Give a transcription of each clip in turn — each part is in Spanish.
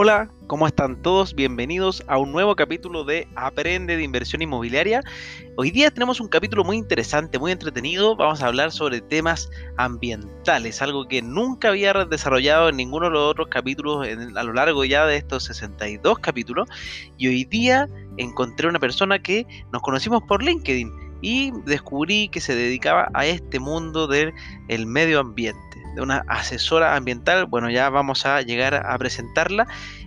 Hola, ¿cómo están todos? Bienvenidos a un nuevo capítulo de Aprende de Inversión Inmobiliaria. Hoy día tenemos un capítulo muy interesante, muy entretenido. Vamos a hablar sobre temas ambientales, algo que nunca había desarrollado en ninguno de los otros capítulos a lo largo ya de estos 62 capítulos. Y hoy día encontré una persona que nos conocimos por LinkedIn y descubrí que se dedicaba a este mundo del medio ambiente de una asesora ambiental. Bueno, ya vamos a llegar a presentarla.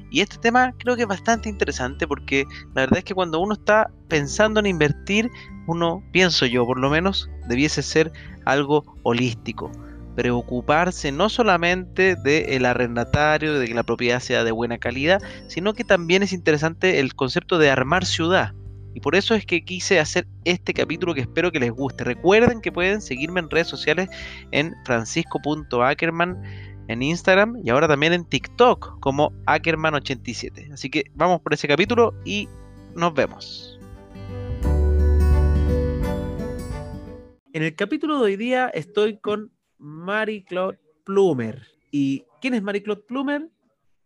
Y este tema creo que es bastante interesante porque la verdad es que cuando uno está pensando en invertir, uno, pienso yo por lo menos, debiese ser algo holístico. Preocuparse no solamente del arrendatario, de que la propiedad sea de buena calidad, sino que también es interesante el concepto de armar ciudad. Y por eso es que quise hacer este capítulo que espero que les guste. Recuerden que pueden seguirme en redes sociales en francisco.ackerman en Instagram y ahora también en TikTok como Ackerman87. Así que vamos por ese capítulo y nos vemos. En el capítulo de hoy día estoy con Marie-Claude Plumer. ¿Y quién es Marie-Claude Plumer?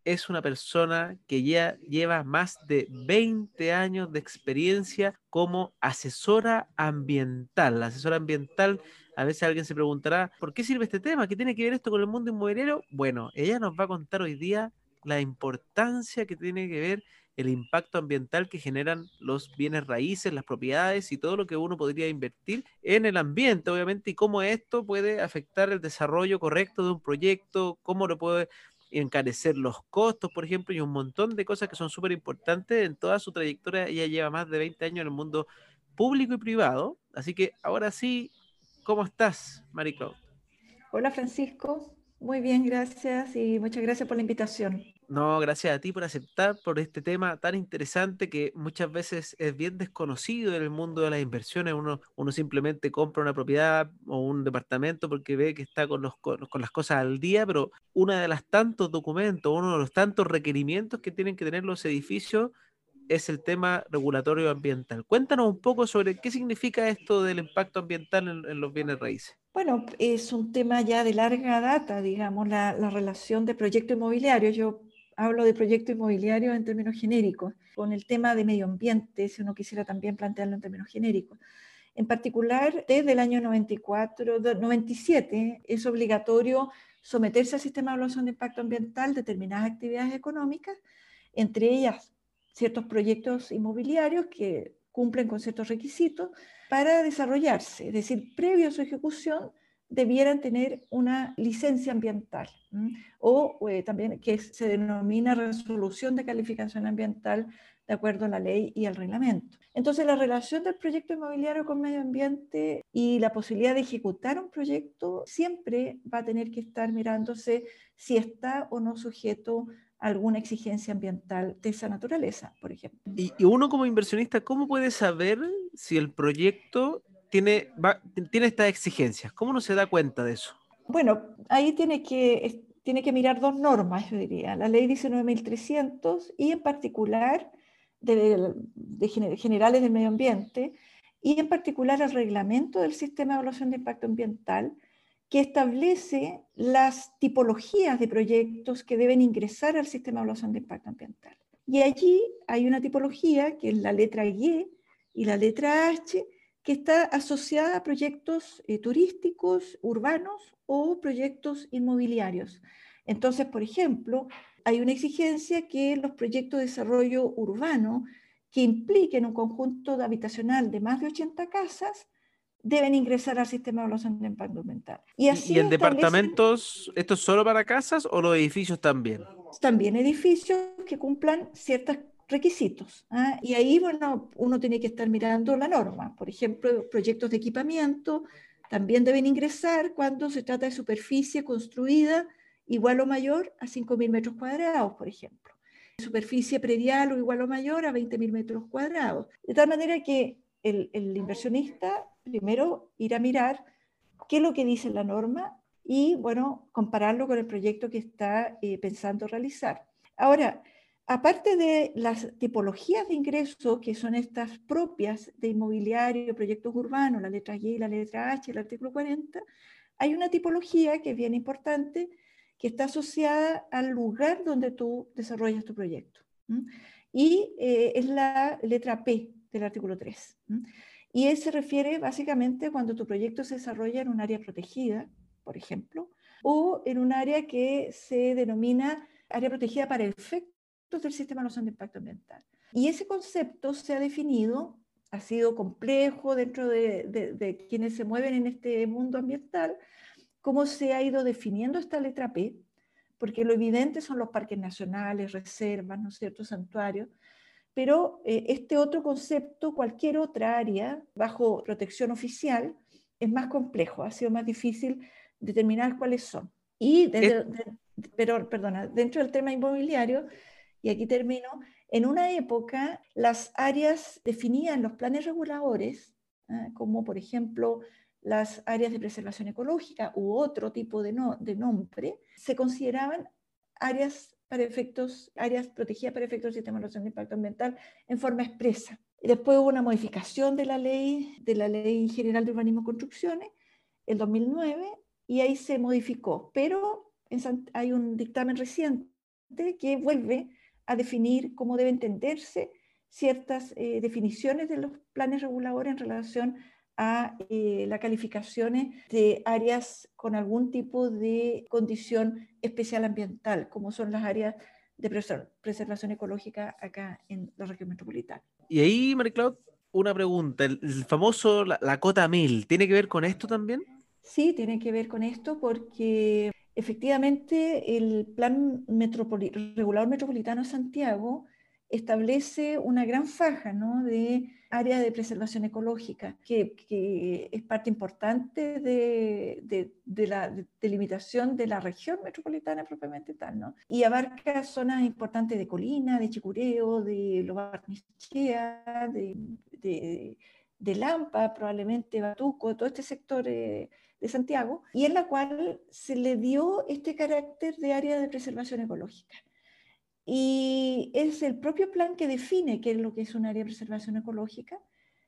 Es una persona que ya lleva más de 20 años de experiencia como asesora ambiental. La asesora ambiental, a veces alguien se preguntará, ¿por qué sirve este tema? ¿Qué tiene que ver esto con el mundo inmobiliario? Bueno, ella nos va a contar hoy día la importancia que tiene que ver el impacto ambiental que generan los bienes raíces, las propiedades y todo lo que uno podría invertir en el ambiente, obviamente, y cómo esto puede afectar el desarrollo correcto de un proyecto, cómo lo puede encarecer los costos, por ejemplo, y un montón de cosas que son súper importantes en toda su trayectoria. Ella lleva más de 20 años en el mundo público y privado. Así que ahora sí, ¿cómo estás, Marico? Hola, Francisco. Muy bien, gracias y muchas gracias por la invitación. No, gracias a ti por aceptar por este tema tan interesante que muchas veces es bien desconocido en el mundo de las inversiones. Uno, uno simplemente compra una propiedad o un departamento porque ve que está con, los, con, las cosas al día, pero uno de los tantos documentos, uno de los tantos requerimientos que tienen que tener los edificios es el tema regulatorio ambiental. Cuéntanos un poco sobre qué significa esto del impacto ambiental en, los bienes raíces. Bueno, es un tema ya de larga data, digamos, la, la relación de proyecto inmobiliario. Yo hablo de proyecto inmobiliario en términos genéricos, con el tema de medio ambiente, si uno quisiera también plantearlo en términos genéricos. En particular, desde el año 94, 97, es obligatorio someterse al sistema de evaluación de impacto ambiental determinadas actividades económicas, entre ellas ciertos proyectos inmobiliarios que cumplen con ciertos requisitos para desarrollarse, es decir, previo a su ejecución debieran tener una licencia ambiental o eh, también que se denomina resolución de calificación ambiental de acuerdo a la ley y al reglamento. Entonces, la relación del proyecto inmobiliario con medio ambiente y la posibilidad de ejecutar un proyecto siempre va a tener que estar mirándose si está o no sujeto a alguna exigencia ambiental de esa naturaleza, por ejemplo. Y, y uno como inversionista, ¿cómo puede saber si el proyecto tiene, tiene estas exigencias. ¿Cómo no se da cuenta de eso? Bueno, ahí tiene que, tiene que mirar dos normas, yo diría. La ley 19.300 y en particular de, de, generales del medio ambiente y en particular el reglamento del sistema de evaluación de impacto ambiental que establece las tipologías de proyectos que deben ingresar al sistema de evaluación de impacto ambiental. Y allí hay una tipología que es la letra Y y la letra H, que está asociada a proyectos eh, turísticos, urbanos o proyectos inmobiliarios. Entonces, por ejemplo, hay una exigencia que los proyectos de desarrollo urbano que impliquen un conjunto de habitacional de más de 80 casas deben ingresar al sistema de evaluación de impacto ambiental. ¿Y, ¿Y en departamentos, esto es solo para casas o los edificios también? También edificios que cumplan ciertas requisitos. ¿ah? Y ahí, bueno, uno tiene que estar mirando la norma. Por ejemplo, proyectos de equipamiento también deben ingresar cuando se trata de superficie construida igual o mayor a 5.000 metros cuadrados, por ejemplo. Superficie predial o igual o mayor a 20.000 metros cuadrados. De tal manera que el, el, inversionista primero irá a mirar qué es lo que dice la norma y, bueno, compararlo con el proyecto que está eh, pensando realizar. Ahora, Aparte de las tipologías de ingreso, que son estas propias de inmobiliario, proyectos urbanos, la letra Y la letra H, el artículo 40, hay una tipología que es bien importante, que está asociada al lugar donde tú desarrollas tu proyecto. Y eh, es la letra P del artículo 3. Y se refiere básicamente cuando tu proyecto se desarrolla en un área protegida, por ejemplo, o en un área que se denomina área protegida para efectos del sistema de evaluación de impacto ambiental. Y ese concepto se ha definido, ha sido complejo dentro de, quienes se mueven en este mundo ambiental, cómo se ha ido definiendo esta letra P, porque lo evidente son los parques nacionales, reservas, ¿no es cierto?, santuarios, pero eh, este otro concepto, cualquier otra área bajo protección oficial, es más complejo, ha sido más difícil determinar cuáles son. Y, pero, perdona, dentro del tema inmobiliario, y aquí termino, en una época las áreas definidas en los planes reguladores, ¿ah? como por ejemplo las áreas de preservación ecológica u otro tipo de, de nombre, se consideraban áreas para efectos, áreas protegidas para efectos del sistema de evaluación de impacto ambiental en forma expresa. Después hubo una modificación de la ley, de la Ley General de Urbanismo y Construcciones, el 2009, y ahí se modificó. Pero hay un dictamen reciente que vuelve a definir cómo debe entenderse ciertas eh, definiciones de los planes reguladores en relación a eh, las calificaciones de áreas con algún tipo de condición especial ambiental, como son las áreas de preservación ecológica acá en la región metropolitana. Y ahí, Mariclaud, una pregunta. El, famoso, la, cota 1000, ¿tiene que ver con esto también? Sí, tiene que ver con esto porque efectivamente el Plan Regulador Metropolitano de Santiago establece una gran faja ¿no? de área de preservación ecológica, que, es parte importante de, la delimitación de la región metropolitana propiamente tal, ¿no? Y abarca zonas importantes de Colina, de Chicureo, de Lobarnichea, de, de, Lampa, probablemente Batuco, todo este sector eh, de Santiago, y en la cual se le dio este carácter de área de preservación ecológica. Y es el propio plan que define qué es lo que es un área de preservación ecológica,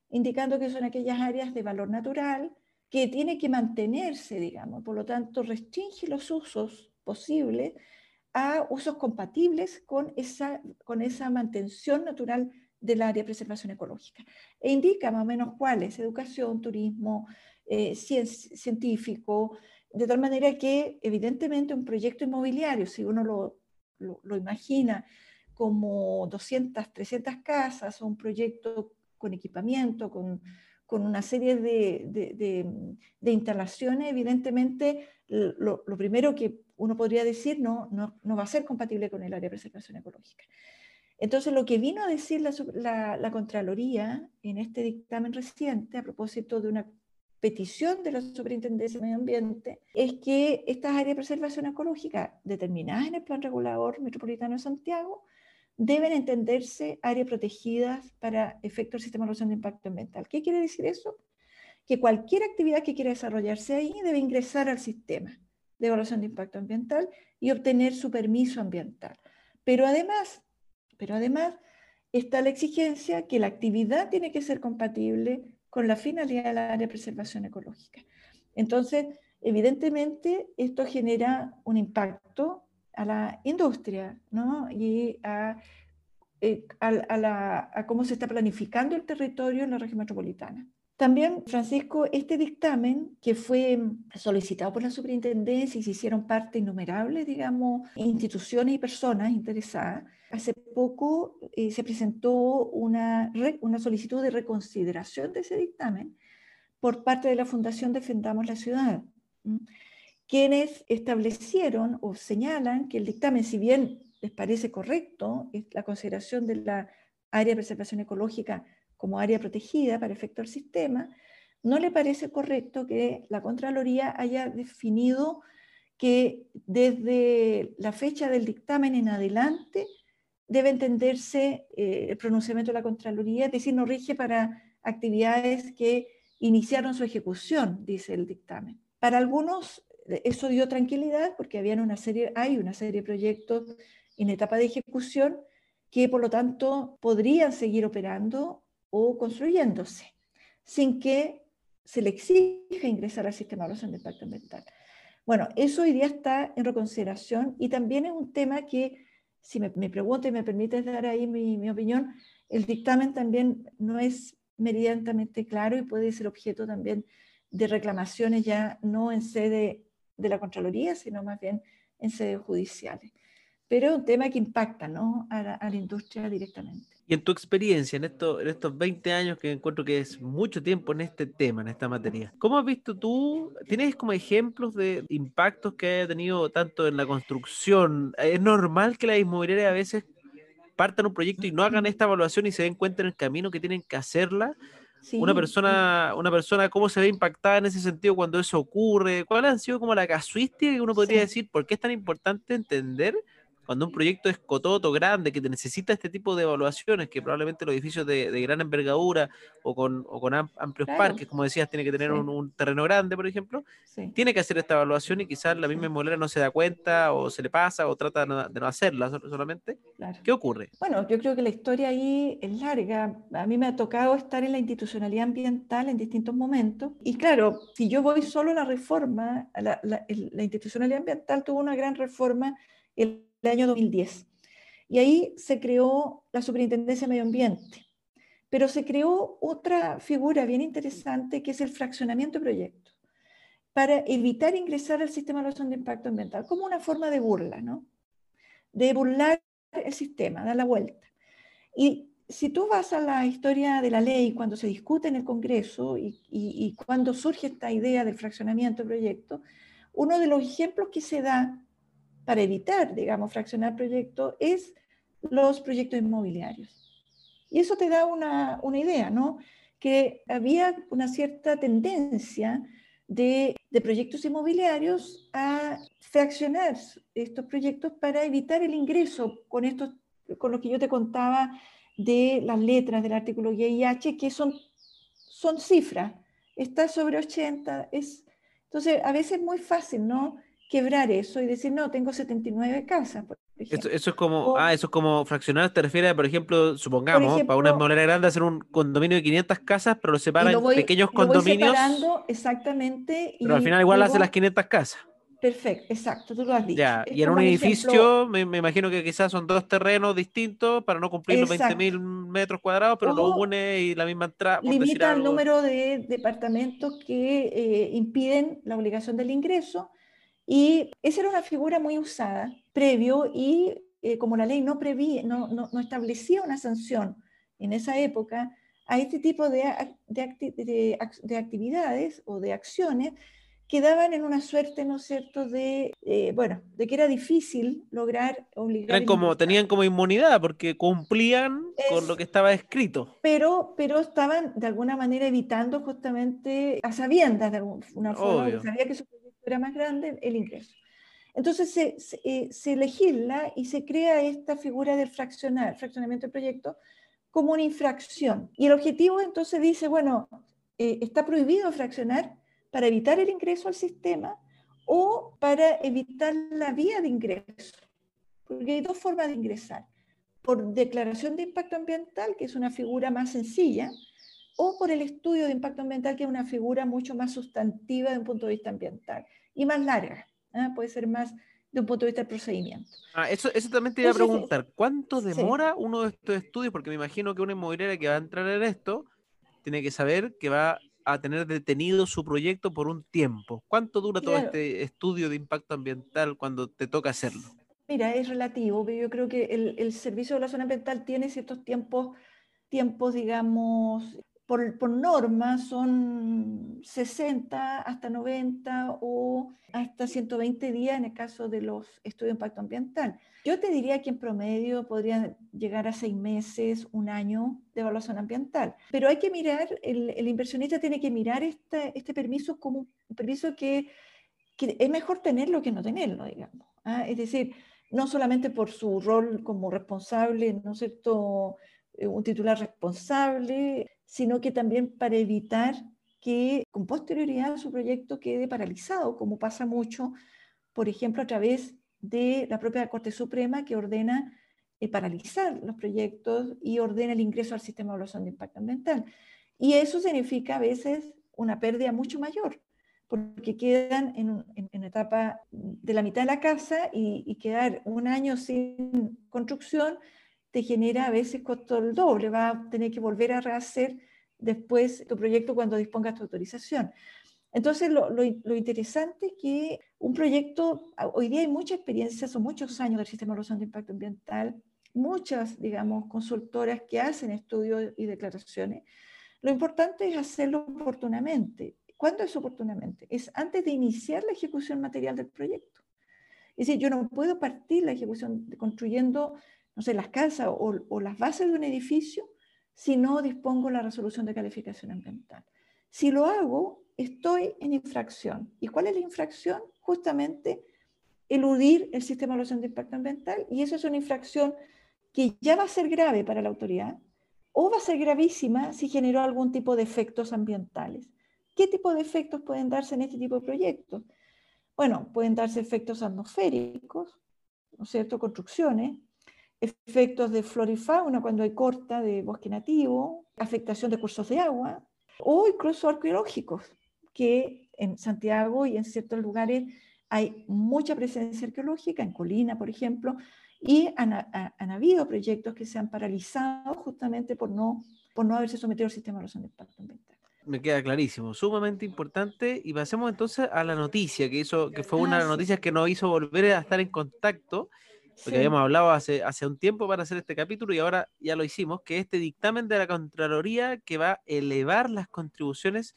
indicando que son aquellas áreas de valor natural que tiene que mantenerse, digamos, por lo tanto restringe los usos posibles a usos compatibles con esa, con esa mantención natural del área de preservación ecológica. E indica más o menos cuáles, educación, turismo, eh, científico, de tal manera que evidentemente un proyecto inmobiliario, si uno lo lo, imagina como 200, 300 casas o un proyecto con equipamiento, con, una serie de, instalaciones, evidentemente lo, primero que uno podría decir no, no, va a ser compatible con el área de preservación ecológica. Entonces, lo que vino a decir la, la, Contraloría en este dictamen reciente, a propósito de una petición de la Superintendencia de Medio Ambiente es que estas áreas de preservación ecológica determinadas en el Plan Regulador Metropolitano de Santiago deben entenderse áreas protegidas para efectos del sistema de evaluación de impacto ambiental. ¿Qué quiere decir eso? Que cualquier actividad que quiera desarrollarse ahí debe ingresar al sistema de evaluación de impacto ambiental y obtener su permiso ambiental. Pero además, pero además está la exigencia que la actividad tiene que ser compatible con la finalidad del área de preservación ecológica. Entonces, evidentemente, esto genera un impacto a la industria ¿no? y eh, a, a, cómo se está planificando el territorio en la región metropolitana. También, Francisco, este dictamen que fue solicitado por la superintendencia y se hicieron parte innumerables, digamos, instituciones y personas interesadas, hace poco eh, se presentó una, una solicitud de reconsideración de ese dictamen por parte de la Fundación Defendamos la Ciudad, quienes establecieron o señalan que el dictamen, si bien les parece correcto, es la consideración de la área de preservación ecológica como área protegida para efecto del sistema, no le parece correcto que la Contraloría haya definido que desde la fecha del dictamen en adelante debe entenderse eh, el pronunciamiento de la Contraloría, es decir, no rige para actividades que iniciaron su ejecución, dice el dictamen. Para algunos eso dio tranquilidad porque habían una serie, hay una serie de proyectos en etapa de ejecución que por lo tanto podrían seguir operando o construyéndose, sin que se le exija ingresar al sistema de evaluación de impacto ambiental. Bueno, eso hoy día está en reconsideración y también es un tema que, si me, me y me permite dar ahí mi, mi opinión, el dictamen también no es meridianamente claro y puede ser objeto también de reclamaciones ya no en sede de la Contraloría, sino más bien en sedes judiciales. Pero es un tema que impacta ¿no? a, la, industria directamente. Y en tu experiencia, en, esto, en estos 20 años que encuentro que es mucho tiempo en este tema, en esta materia, ¿cómo has visto tú? ¿Tienes como ejemplos de impactos que haya tenido tanto en la construcción? ¿Es normal que las inmobiliarias a veces partan un proyecto y no hagan esta evaluación y se den cuenta en el camino que tienen que hacerla? una persona, una persona, ¿cómo se ve impactada en ese sentido cuando eso ocurre? ¿Cuál ha sido como la casuística que uno podría decir? ¿Por qué es tan importante entender cuando un proyecto es cototo, grande, que necesita este tipo de evaluaciones, que probablemente los edificios de, gran envergadura o con, con amplios parques, como decías, tiene que tener un, terreno grande, por ejemplo, tiene que hacer esta evaluación y quizás la misma inmobiliaria no se da cuenta o se le pasa o trata de no hacerla solamente. ¿Qué ocurre? Bueno, yo creo que la historia ahí es larga. A mí me ha tocado estar en la institucionalidad ambiental en distintos momentos. Y claro, si yo voy solo a la reforma, la, la, la institucionalidad ambiental tuvo una gran reforma el año 2010. Y ahí se creó la Superintendencia de Medio Ambiente. Pero se creó otra figura bien interesante que es el fraccionamiento de proyectos para evitar ingresar al sistema de evaluación de impacto ambiental, como una forma de burla, ¿no? De burlar el sistema, dar la vuelta. Y si tú vas a la historia de la ley, cuando se discute en el Congreso y, y cuando surge esta idea del fraccionamiento de proyectos, uno de los ejemplos que se da para evitar, digamos, fraccionar proyectos es los proyectos inmobiliarios. Y eso te da una, una idea, ¿no? Que había una cierta tendencia de, de, proyectos inmobiliarios a fraccionar estos proyectos para evitar el ingreso con, estos, con lo que yo te contaba de las letras del artículo H, que son, son cifras. Está sobre 80. Es, entonces, a veces es muy fácil, ¿no? Quebrar eso y decir, no, tengo 79 casas. eso, eso, es como, ah, eso es como fraccionar, te refieres, por ejemplo, supongamos, para una moneda grande hacer un condominio de 500 casas, pero lo separan en pequeños condominios. exactamente. Pero al final igual hace las 500 casas. Perfecto, exacto, tú lo has dicho. Ya, y en un edificio, me, imagino que quizás son dos terrenos distintos para no cumplir los 20.000 metros cuadrados, pero lo une y la misma entrada. Limita el número de departamentos que eh, impiden la obligación del ingreso y esa era una figura muy usada previo y eh, como la ley no, no, no, establecía una sanción en esa época a este tipo de, de, de, actividades o de acciones quedaban en una suerte, ¿no es cierto?, de, eh, bueno, de que era difícil lograr obligar. como, tenían como inmunidad porque cumplían con lo que estaba escrito. Pero, pero estaban de alguna manera evitando justamente a sabiendas de alguna forma, sabía que su era más grande, el ingreso. Entonces se, se, eh, legisla y se crea esta figura del fraccionar, fraccionamiento de proyecto, como una infracción. Y el objetivo entonces dice, bueno, eh, está prohibido fraccionar para evitar el ingreso al sistema o para evitar la vía de ingreso. Porque hay dos formas de ingresar. Por declaración de impacto ambiental, que es una figura más sencilla, o por el estudio de impacto ambiental, que es una figura mucho más sustantiva de un punto de vista ambiental y más larga. ¿eh? Puede ser más de un punto de vista del procedimiento. Ah, eso, eso también te iba a preguntar, ¿cuánto demora uno de estos estudios? Porque me imagino que una inmobiliaria que va a entrar en esto tiene que saber que va a tener detenido su proyecto por un tiempo. ¿Cuánto dura todo este estudio de impacto ambiental cuando te toca hacerlo? Mira, es relativo, pero yo creo que el, el servicio de la zona ambiental tiene ciertos tiempos, tiempos digamos, por, norma son 60 hasta 90 o hasta 120 días en el caso de los estudios de impacto ambiental. Yo te diría que en promedio podría llegar a seis meses, un año de evaluación ambiental. Pero hay que mirar, el, inversionista tiene que mirar este, este permiso como un permiso que, que, es mejor tenerlo que no tenerlo, digamos. ¿ah? Es decir, no solamente por su rol como responsable, ¿no es cierto?, eh, un titular responsable, sino que también para evitar que con posterioridad su proyecto quede paralizado, como pasa mucho, por ejemplo, a través de la propia Corte Suprema que ordena eh, paralizar los proyectos y ordena el ingreso al sistema de evaluación de impacto ambiental. Y eso significa a veces una pérdida mucho mayor, porque quedan en, en, etapa de la mitad de la casa y, quedar un año sin construcción te genera a veces costo el doble, va a tener que volver a rehacer después tu proyecto cuando dispongas tu autorización. Entonces, lo, lo, interesante es que un proyecto, hoy día hay mucha experiencia, son muchos años del sistema de evaluación de impacto ambiental, muchas, digamos, consultoras que hacen estudios y declaraciones. Lo importante es hacerlo oportunamente. ¿Cuándo es oportunamente? Es antes de iniciar la ejecución material del proyecto. Es decir, yo no puedo partir la ejecución construyendo, no sé, las casas o, las bases de un edificio si no dispongo la resolución de calificación ambiental. Si lo hago, estoy en infracción. ¿Y cuál es la infracción? Justamente eludir el sistema de evaluación de impacto ambiental y eso es una infracción que ya va a ser grave para la autoridad o va a ser gravísima si generó algún tipo de efectos ambientales. ¿Qué tipo de efectos pueden darse en este tipo de proyectos? Bueno, pueden darse efectos atmosféricos, ¿no es cierto? Construcciones, efectos de flora y fauna cuando hay corta de bosque nativo, afectación de cursos de agua o incluso arqueológicos, que en Santiago y en ciertos lugares hay mucha presencia arqueológica, en Colina, por ejemplo, y han, habido proyectos que se han paralizado justamente por no, por no haberse sometido al sistema de evaluación de impacto ambiental. Me queda clarísimo, sumamente importante. Y pasemos entonces a la noticia, que, hizo, que fue una de las noticias que nos hizo volver a estar en contacto, porque habíamos hablado hace, hace un tiempo para hacer este capítulo y ahora ya lo hicimos, que este dictamen de la Contraloría que va a elevar las contribuciones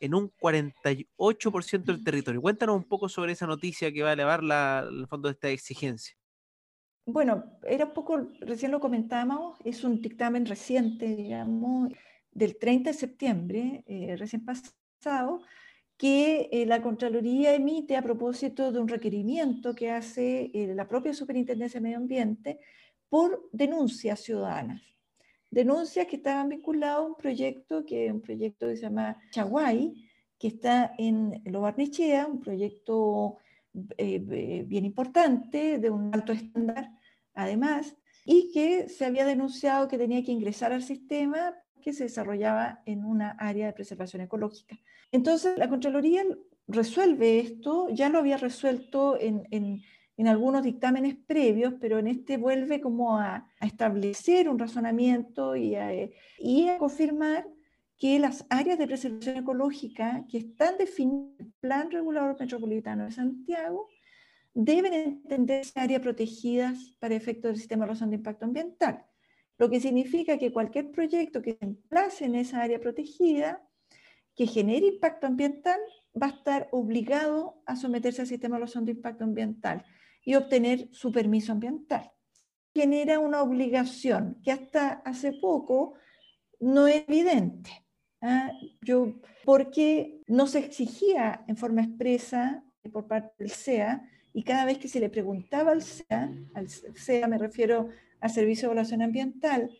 en un 48% del territorio. Cuéntanos un poco sobre esa noticia que va a elevar la, el fondo de esta exigencia. Bueno, era un poco, recién lo comentábamos, es un dictamen reciente, digamos, del 30 de septiembre, eh, recién pasado, que eh, la Contraloría emite a propósito de un requerimiento que hace eh, la propia Superintendencia de Medio Ambiente por denuncias ciudadanas. Denuncias que estaban vinculadas a un proyecto, que un proyecto que se llama Chaguay, que está en Lo Barnechea, un proyecto bien importante, de un alto estándar, además, y que se había denunciado que tenía que ingresar al sistema que se desarrollaba en una área de preservación ecológica. Entonces, la Contraloría resuelve esto, ya lo había resuelto en, en, algunos dictámenes previos, pero en este vuelve como a, establecer un razonamiento y a, y a, confirmar que las áreas de preservación ecológica que están definidas en el Plan Regulador Metropolitano de Santiago deben entenderse áreas protegidas para efectos del sistema de evaluación de impacto ambiental, lo que significa que cualquier proyecto que se emplace en esa área protegida, que genere impacto ambiental, va a estar obligado a someterse al sistema de evaluación de impacto ambiental y obtener su permiso ambiental. Genera una obligación que hasta hace poco no es evidente. ¿ah? Yo, porque no se exigía en forma expresa por parte del SEA y cada vez que se le preguntaba al SEA, al SEA me refiero al Servicio de Evaluación Ambiental,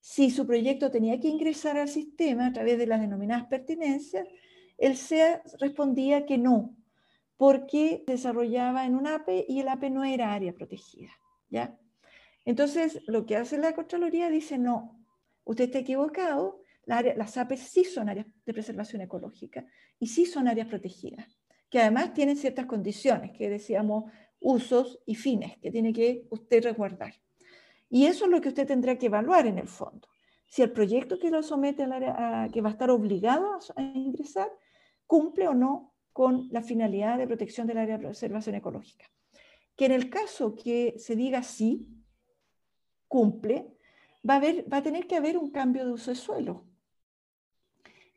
si su proyecto tenía que ingresar al sistema a través de las denominadas pertinencias, el SEA respondía que no, porque desarrollaba en un APE y el APE no era área protegida. ¿ya? Entonces, lo que hace la Contraloría dice, no, usted está equivocado, las APE sí son áreas de preservación ecológica y sí son áreas protegidas que además tienen ciertas condiciones, que decíamos usos y fines, que tiene que usted resguardar. Y eso es lo que usted tendrá que evaluar en el fondo. Si el proyecto que lo somete al área, que va a estar obligado a ingresar, cumple o no con la finalidad de protección del área de preservación ecológica. Que en el caso que se diga sí, cumple, va a, haber, va a tener que haber un cambio de uso de suelo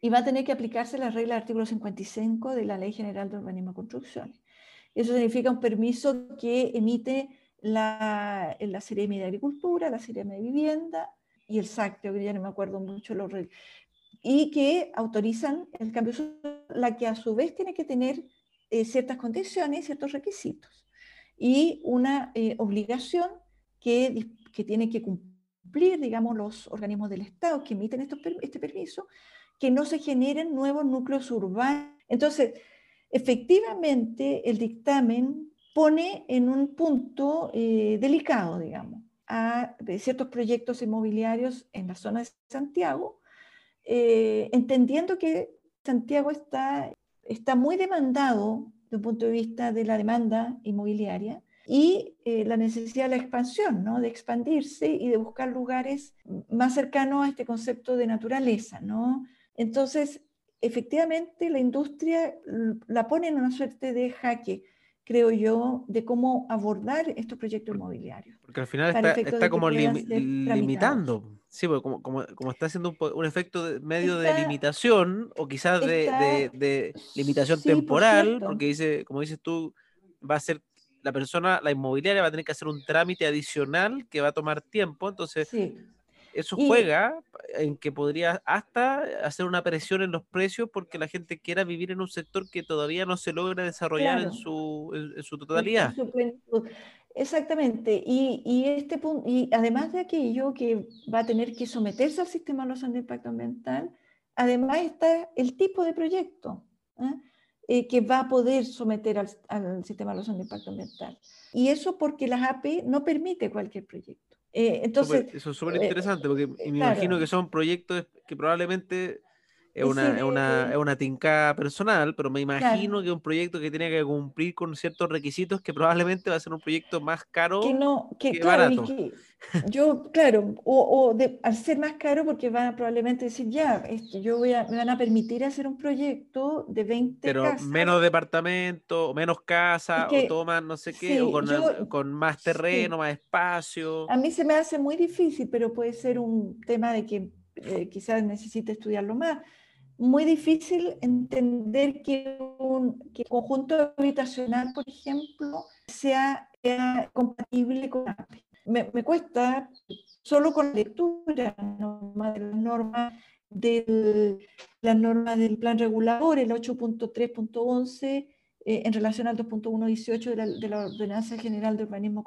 y va a tener que aplicarse la regla del artículo 55 de la Ley General de Urbanismo y Construcciones. Eso significa un permiso que emite la, la Serie de Agricultura, la Serie de Vivienda y el SAC, que ya no me acuerdo mucho los y que autorizan el cambio, la que a su vez tiene que tener eh, ciertas condiciones, ciertos requisitos y una eh, obligación que, que tiene que cumplir, digamos, los organismos del Estado que emiten estos, este permiso, que no se generen nuevos núcleos urbanos. Entonces, efectivamente, el dictamen pone en un punto eh, delicado, digamos, a ciertos proyectos inmobiliarios en la zona de Santiago, eh, entendiendo que Santiago está está muy demandado desde un punto de vista de la demanda inmobiliaria y eh, la necesidad de la expansión, ¿no? de expandirse y de buscar lugares más cercanos a este concepto de naturaleza. ¿no? Entonces, efectivamente, la industria la pone en una suerte de jaque creo yo, de cómo abordar estos proyectos inmobiliarios. Porque al final está, como limitando. Sí, como, como, como, está haciendo un, efecto de, medio de limitación o quizás de, de, limitación temporal, porque dice, como dices tú, va a ser la persona, la inmobiliaria va a tener que hacer un trámite adicional que va a tomar tiempo, entonces eso juega en que podría hasta hacer una presión en los precios porque la gente quiera vivir en un sector que todavía no se logra desarrollar en, su, en, su totalidad. Exactamente. Y, y, este y además de aquello que va a tener que someterse al sistema de evaluación de impacto ambiental, además está el tipo de proyecto ¿eh? Eh, que va a poder someter al, al sistema de evaluación de impacto ambiental. Y eso porque las AP no permite cualquier proyecto. Eh, entonces, eso es súper eh, interesante porque me imagino que son proyectos que probablemente es una, es una, es una tinca personal, pero me imagino que es un proyecto que tiene que cumplir con ciertos requisitos que probablemente va a ser un proyecto más caro que, no, que, barato. yo, claro, o, o al ser más caro porque van a probablemente decir, ya, esto, yo voy a, me van a permitir hacer un proyecto de 20 Pero menos departamento, menos casa, o toman no sé qué, o con, con más terreno, más espacio. A mí se me hace muy difícil, pero puede ser un tema de que eh, quizás necesite estudiarlo más muy difícil entender que un, conjunto habitacional, por ejemplo, sea, compatible con APE. Me, me, cuesta, solo con lectura de las normas del, plan regulador, el 8.3.11, eh, en relación al 2.118 de de la Ordenanza General de Urbanismo.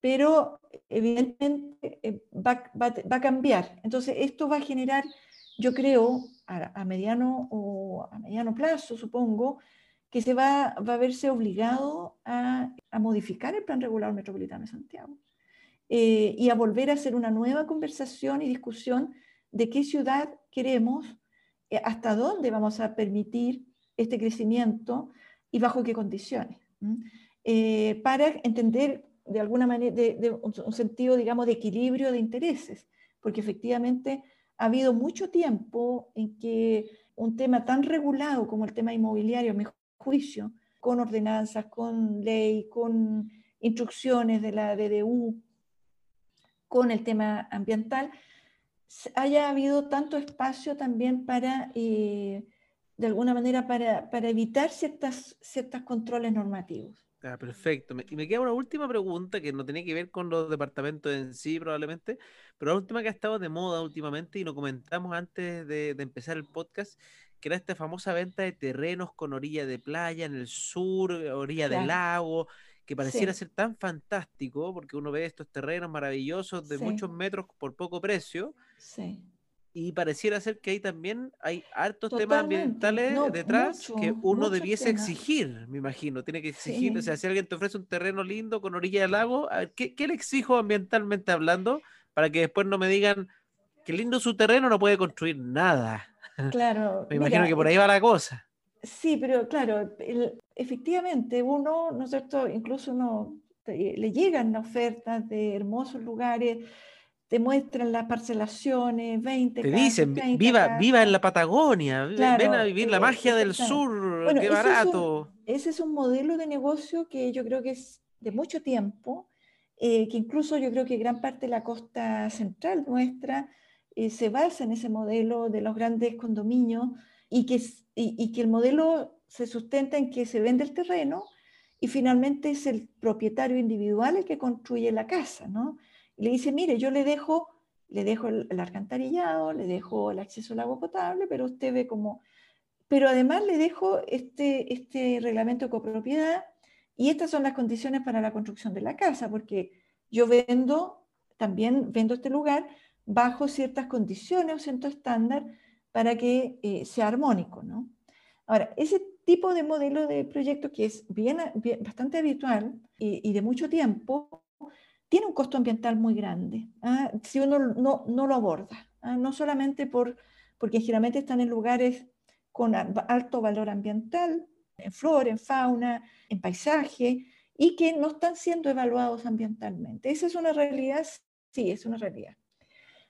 Pero evidentemente eh, va, a cambiar. Entonces, esto va a generar, yo creo, a, mediano o a mediano plazo, supongo, que se va, va a verse obligado a, modificar el plan regular metropolitano de Santiago eh, y a volver a hacer una nueva conversación y discusión de qué ciudad queremos, eh, hasta dónde vamos a permitir este crecimiento y bajo qué condiciones. para entender de alguna manera, de, un sentido, digamos, de equilibrio de intereses, porque efectivamente ha habido mucho tiempo en que un tema tan regulado como el tema inmobiliario, a mi juicio, con ordenanzas, con ley, con instrucciones de la DDU, con el tema ambiental, haya habido tanto espacio también para, eh, de alguna manera, para, para evitar ciertas, ciertos controles normativos. Ah, perfecto. y me queda una última pregunta que no tiene que ver con los departamentos en sí, probablemente, pero la última que ha estado de moda últimamente y lo comentamos antes de, empezar el podcast, que era esta famosa venta de terrenos con orilla de playa en el sur, orilla del lago, que pareciera ser tan fantástico, porque uno ve estos terrenos maravillosos de muchos metros por poco precio. Sí y pareciera ser que ahí también hay hartos temas ambientales detrás que uno debiese exigir, me imagino. Tiene que exigir, o sea, si alguien te ofrece un terreno lindo con orilla del lago, ¿qué, le exijo ambientalmente hablando para que después no me digan que lindo su terreno, no puede construir nada? Claro. me imagino que por ahí va la cosa. Sí, pero claro, efectivamente, uno, ¿no es cierto? Incluso uno le llegan ofertas de hermosos lugares te muestran las parcelaciones, 20 Te dicen, viva, viva en la Patagonia, ven a vivir la eh, magia del sur, qué barato. Ese es, un, modelo de negocio que yo creo que es de mucho tiempo, eh, que incluso yo creo que gran parte de la costa central nuestra eh, se basa en ese modelo de los grandes condominios y que, y que el modelo se sustenta en que se vende el terreno y finalmente es el propietario individual el que construye la casa, ¿no? Le dice, mire, yo le dejo, le dejo el, alcantarillado, le dejo el acceso al agua potable, pero usted ve como... Pero además le dejo este, este reglamento de copropiedad y estas son las condiciones para la construcción de la casa, porque yo vendo, también vendo este lugar bajo ciertas condiciones o cierto estándar para que eh, sea armónico, ¿no? Ahora, ese tipo de modelo de proyecto que es bien, bastante habitual y, y, de mucho tiempo, tiene un costo ambiental muy grande ¿ah? si uno no, no, lo aborda, ¿ah? no solamente por, porque generalmente están en lugares con alto valor ambiental, en flora, en fauna, en paisaje, y que no están siendo evaluados ambientalmente. Esa es una realidad, sí, es una realidad.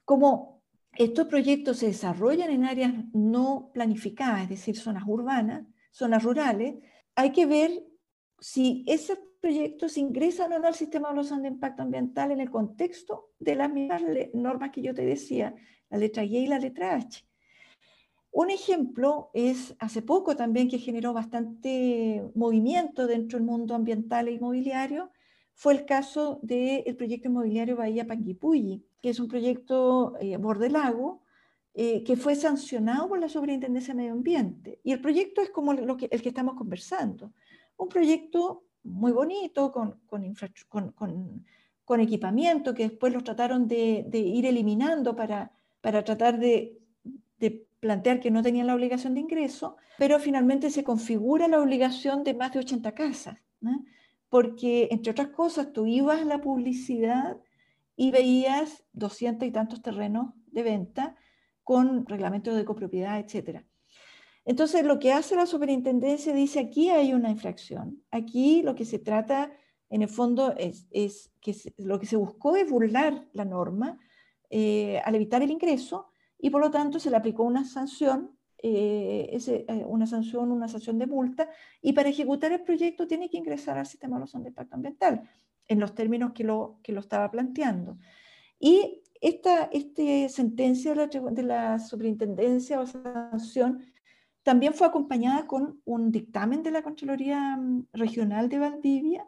Como estos proyectos se desarrollan en áreas no planificadas, es decir, zonas urbanas, zonas rurales, hay que ver si esos proyectos ingresan o no al sistema de evaluación de impacto ambiental en el contexto de las mismas normas que yo te decía, la letra Y y la letra H. Un ejemplo es hace poco también que generó bastante movimiento dentro del mundo ambiental e inmobiliario, fue el caso del proyecto inmobiliario Bahía Panguipulli, que es un proyecto eh, borde lago eh, que fue sancionado por la Superintendencia de Medio Ambiente. Y el proyecto es como lo que, el que estamos conversando, un proyecto muy bonito, con, con, equipamiento, que después los trataron de, ir eliminando para, para tratar de, plantear que no tenían la obligación de ingreso, pero finalmente se configura la obligación de más de 80 casas, porque entre otras cosas tú ibas a la publicidad y veías 200 y tantos terrenos de venta con reglamentos de copropiedad, etc. Entonces lo que hace la superintendencia dice aquí hay una infracción, aquí lo que se trata en el fondo es, que lo que se buscó es burlar la norma eh, al evitar el ingreso y por lo tanto se le aplicó una sanción, eh, eh, una sanción, una sanción de multa, y para ejecutar el proyecto tiene que ingresar al sistema de evaluación de impacto ambiental, en los términos que lo, que lo estaba planteando. Y esta, esta sentencia de la, de la superintendencia o sanción también fue acompañada con un dictamen de la Contraloría mm, Regional de Valdivia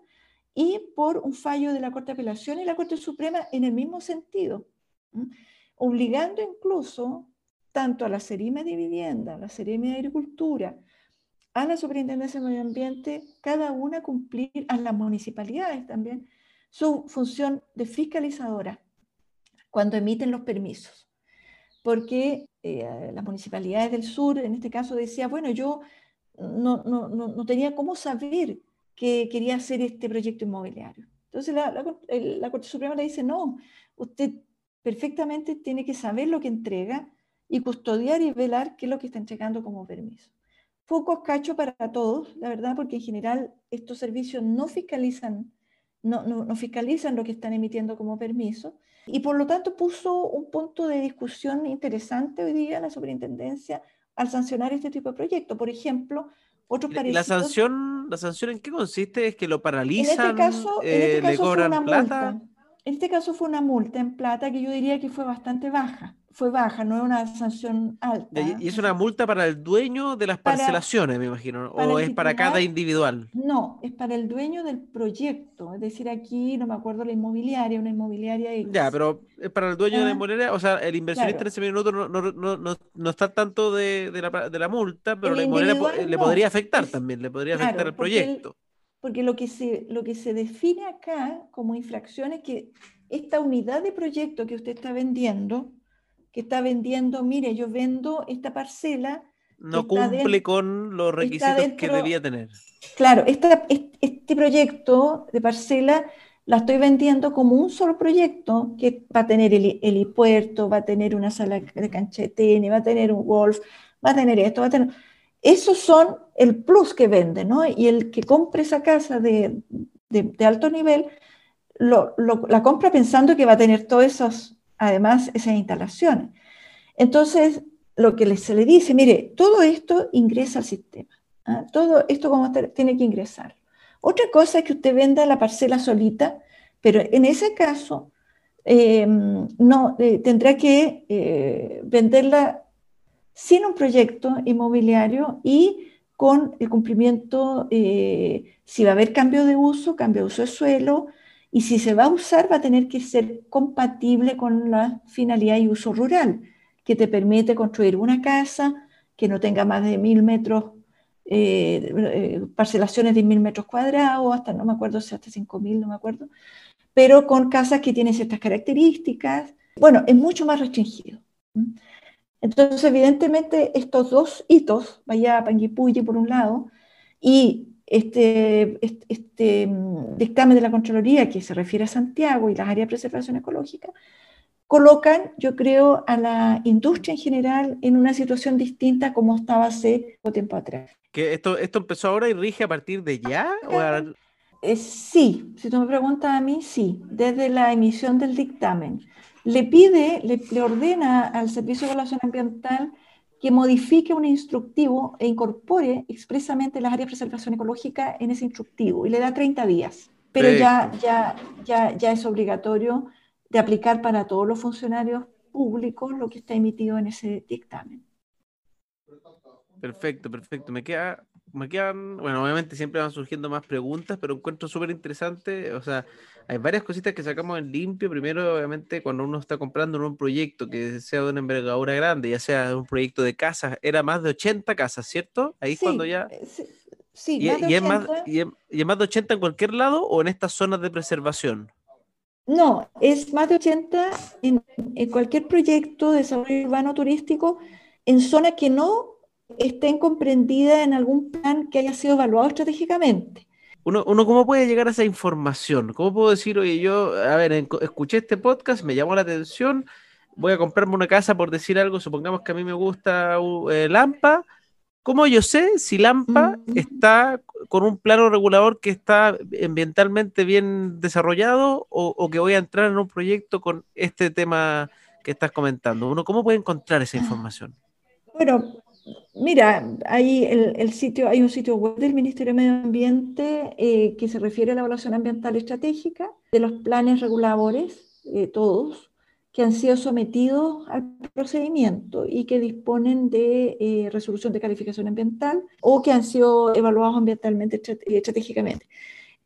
y por un fallo de la Corte de Apelación y la Corte Suprema en el mismo sentido obligando incluso tanto a la Serime de Vivienda, a la Serime de Agricultura, a la Superintendencia de Medio Ambiente, cada una a cumplir, a las municipalidades también, su función de fiscalizadora cuando emiten los permisos. Porque eh, las municipalidades del sur, en este caso, decía, bueno, yo no, no, no, tenía cómo saber que quería hacer este proyecto inmobiliario. Entonces la, la, la Corte Suprema le dice, no, usted perfectamente tiene que saber lo que entrega y custodiar y velar qué es lo que está entregando como permiso. Focos cacho para todos, la verdad, porque en general estos servicios no fiscalizan, no, no, fiscalizan lo que están emitiendo como permiso y por lo tanto puso un punto de discusión interesante hoy día en la superintendencia al sancionar este tipo de proyectos. Por ejemplo, otros parecidos... ¿La sanción, ¿La sanción en qué consiste? ¿Es que lo paralizan? En este caso, en este eh, caso ¿Le cobran plata? En este caso fue una multa en plata que yo diría que fue bastante baja. Fue baja, no es una sanción alta. ¿Y es una multa para el dueño de las parcelaciones, me imagino? ¿O es para cada individual? No, es para el dueño del proyecto. Es decir, aquí no me acuerdo la inmobiliaria, una inmobiliaria. Ya, pero es para el dueño de la ah, inmobiliaria. O sea, el inversionista en ese minuto no, no, no, no, está tanto de, de, la, de, la, multa, pero la inmobiliaria le podría afectar también, le podría afectar el proyecto porque lo que, se, lo que se define acá como infracción es que esta unidad de proyecto que usted está vendiendo, que está vendiendo, mire, yo vendo esta parcela. No cumple con los requisitos que debía tener. Claro, esta, este proyecto de parcela la estoy vendiendo como un solo proyecto que va a tener el helipuerto, va a tener una sala de cancha va a tener un golf, va a tener esto, va a tener esos son el plus que vende, ¿no? Y el que compre esa casa de, alto nivel, la compra pensando que va a tener todas esas, además, esas instalaciones. Entonces, lo que se le dice, mire, todo esto ingresa al sistema. ¿ah? Todo esto tiene que ingresar. Otra cosa es que usted venda la parcela solita, pero en ese caso em, no eh, tendrá que eh, venderla sin un proyecto inmobiliario y con el cumplimiento, eh, si va a haber cambio de uso, cambio de uso de suelo, y si se va a usar va a tener que ser compatible con la finalidad y uso rural, que te permite construir una casa que no tenga más de mil metros, eh, eh, parcelaciones de mil metros cuadrados, hasta no me acuerdo hasta cinco mil, no me acuerdo, pero con casas que tienen ciertas características. Bueno, es mucho más restringido. Entonces, evidentemente, estos dos hitos, vaya Panguipulli por un lado, y este, este, mm, dictamen de la Contraloría que se refiere a Santiago y las áreas de preservación ecológica, colocan, yo creo, a la industria en general en una situación distinta como estaba hace tiempo atrás. ¿Que esto, ¿Esto empezó ahora y rige a partir de ya? Eh, sí, si tú me preguntas a mí, sí, desde la emisión del dictamen. Le pide, le, le ordena al Servicio de Evaluación Ambiental que modifique un instructivo e incorpore expresamente las áreas de preservación ecológica en ese instructivo y le da 30 días. Pero ya, ya, ya, ya es obligatorio de aplicar para todos los funcionarios públicos lo que está emitido en ese dictamen. Perfecto, perfecto. Me queda, me quedan, bueno, obviamente siempre van surgiendo más preguntas, pero encuentro súper interesante, o sea, hay varias cositas que sacamos en limpio. Primero, obviamente, cuando uno está comprando un proyecto que sea de una envergadura grande, ya sea un proyecto de casas, era más de 80 casas, ¿cierto? Ahí cuando ya... Eh, sí, y, más de es más, y, es, más de 80 en cualquier lado o en estas zonas de preservación? No, es más de 80 en, en cualquier proyecto de desarrollo urbano turístico en zonas que no estén comprendidas en algún plan que haya sido evaluado estratégicamente. Uno, uno, ¿cómo puede llegar a esa información? ¿Cómo puedo decir, oye, yo, a ver, escuché este podcast, me llamó la atención, voy a comprarme una casa por decir algo, supongamos que a mí me gusta eh, Lampa, ¿cómo yo sé si Lampa está con un plano regulador que está ambientalmente bien desarrollado o, o, que voy a entrar en un proyecto con este tema que estás comentando? ¿Uno cómo puede encontrar esa ah. información? Bueno, Mira, hay, el, sitio, hay un sitio web del Ministerio de Medio Ambiente eh, que se refiere a la evaluación ambiental estratégica de los planes reguladores, eh, todos, que han sido sometidos al procedimiento y que disponen de eh, resolución de calificación ambiental o que han sido evaluados ambientalmente estratégicamente.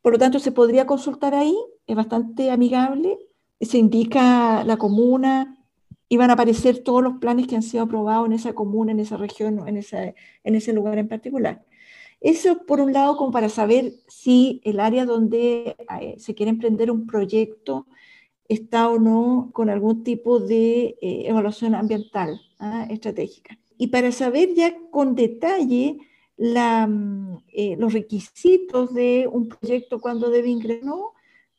Por lo tanto, se podría consultar ahí, es bastante amigable, se indica la comuna, y van a aparecer todos los planes que han sido aprobados en esa comuna, en esa región, en, esa, en ese lugar en particular. Eso por un lado como para saber si el área donde eh, se quiere emprender un proyecto está o no con algún tipo de eh, evaluación ambiental ¿ah? estratégica. Y para saber ya con detalle la, mm, eh, los requisitos de un proyecto cuando debe ingresar,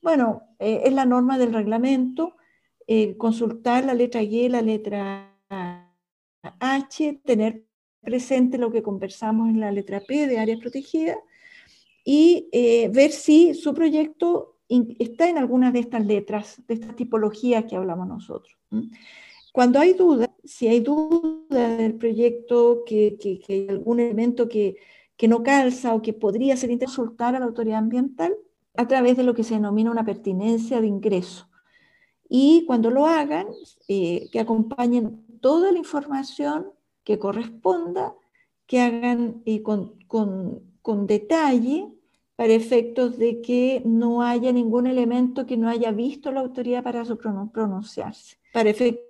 bueno, es la norma del reglamento, eh, consultar la letra Y, la letra H, tener presente lo que conversamos en la letra P de áreas protegidas y eh, ver si su proyecto está en alguna de estas letras, de estas tipologías que hablamos nosotros. Cuando hay dudas, si hay duda del proyecto, que, hay algún elemento que, que, no calza o que podría ser consultar a la autoridad ambiental a través de lo que se denomina una pertinencia de ingreso y cuando lo hagan, eh, que acompañen toda la información que corresponda, que hagan eh, con, detalle para efectos de que no haya ningún elemento que no haya visto la autoridad para pronunciarse, para efectos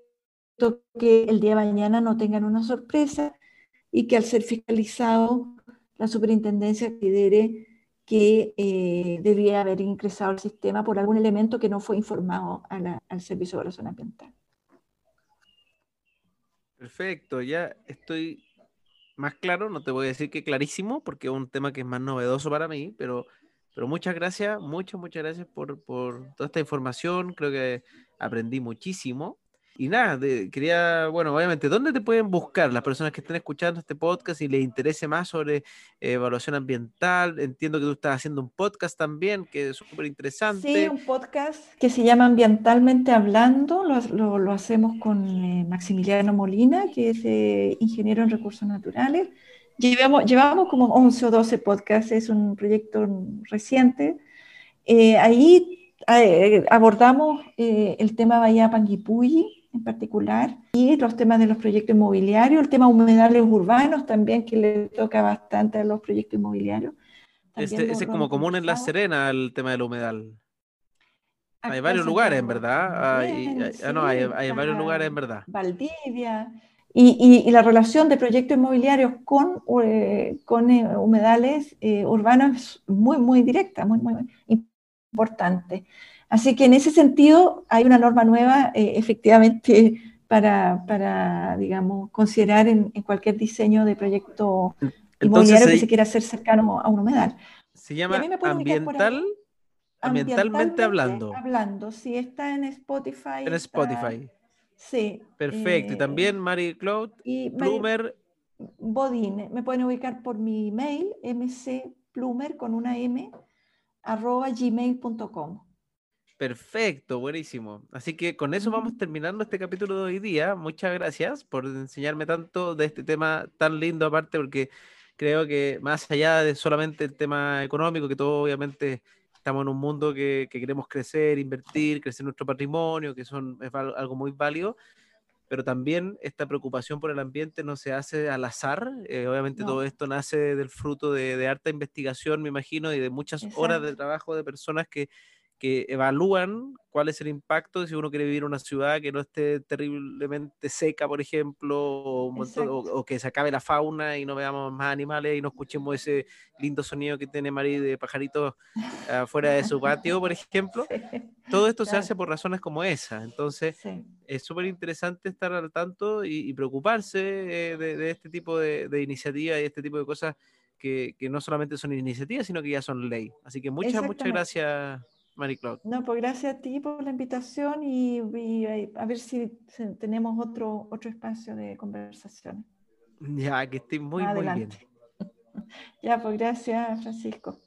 que el día de mañana no tengan una sorpresa y que al ser fiscalizado la superintendencia considere que eh, debía haber ingresado al sistema por algún elemento que no fue informado al Servicio de Evaluación Ambiental. Perfecto, ya estoy más claro, no te voy a decir que clarísimo, porque es un tema que es más novedoso para mí, pero, pero muchas gracias, muchas, muchas gracias por, por toda esta información, creo que aprendí muchísimo y nada, quería, bueno, obviamente, ¿dónde te pueden buscar las personas que estén escuchando este podcast y les interese más sobre eh, evaluación ambiental? Entiendo que tú estás haciendo un podcast también, que es súper interesante. Sí, un podcast que se llama Ambientalmente Hablando, lo, lo, hacemos con eh, Maximiliano Molina, que es eh, ingeniero en recursos naturales. Llevamos, llevamos como 11 o 12 podcasts, es un proyecto reciente. ahí abordamos el tema Bahía Panguipulli, en particular, y los temas de los proyectos inmobiliarios, el tema humedales urbanos también, que le toca bastante a los proyectos inmobiliarios. Este, ese es como común en La Serena, el tema del humedal. Hay varios lugares, en verdad. hay, ah, no, hay, hay varios lugares, en verdad. Valdivia. Y, y, la relación de proyectos inmobiliarios con, eh, con eh, humedales eh, urbanos es muy, muy directa, muy, muy importante. Así que en ese sentido hay una norma nueva eh, efectivamente para, para, digamos, considerar en, cualquier diseño de proyecto inmobiliario que se quiera hacer cercano a un humedal. Se llama ambiental, ambientalmente, hablando. Hablando, sí, está en Spotify. En Spotify. Sí. Perfecto. y también Mary Claude Plumer. Bodine. Me pueden ubicar por mi email, mcplumer con una m, arroba gmail.com. Perfecto, buenísimo. Así que con eso vamos terminando este capítulo de hoy día. Muchas gracias por enseñarme tanto de este tema tan lindo aparte, porque creo que más allá de solamente el tema económico, que todo obviamente estamos en un mundo que, queremos crecer, invertir, crecer nuestro patrimonio, que son, es algo muy válido, pero también esta preocupación por el ambiente no se hace al azar. Eh, obviamente todo esto nace del fruto de, harta investigación, me imagino, y de muchas horas de trabajo de personas que que evalúan cuál es el impacto si uno quiere vivir en una ciudad que no esté terriblemente seca, por ejemplo, o, que se acabe la fauna y no veamos más animales y no escuchemos ese lindo sonido que tiene Marí de pajaritos afuera de su patio, por ejemplo. Todo esto se hace por razones como esa. Entonces, es súper interesante estar al tanto y, preocuparse eh, de, este tipo de, de iniciativas y este tipo de cosas que, que no solamente son iniciativas, sino que ya son ley. Así que muchas, muchas gracias. Mariclaud. No, pues gracias a ti por la invitación y, a ver si tenemos otro, otro espacio de conversación. Ya, que esté muy, muy bien. ya, pues gracias, Francisco.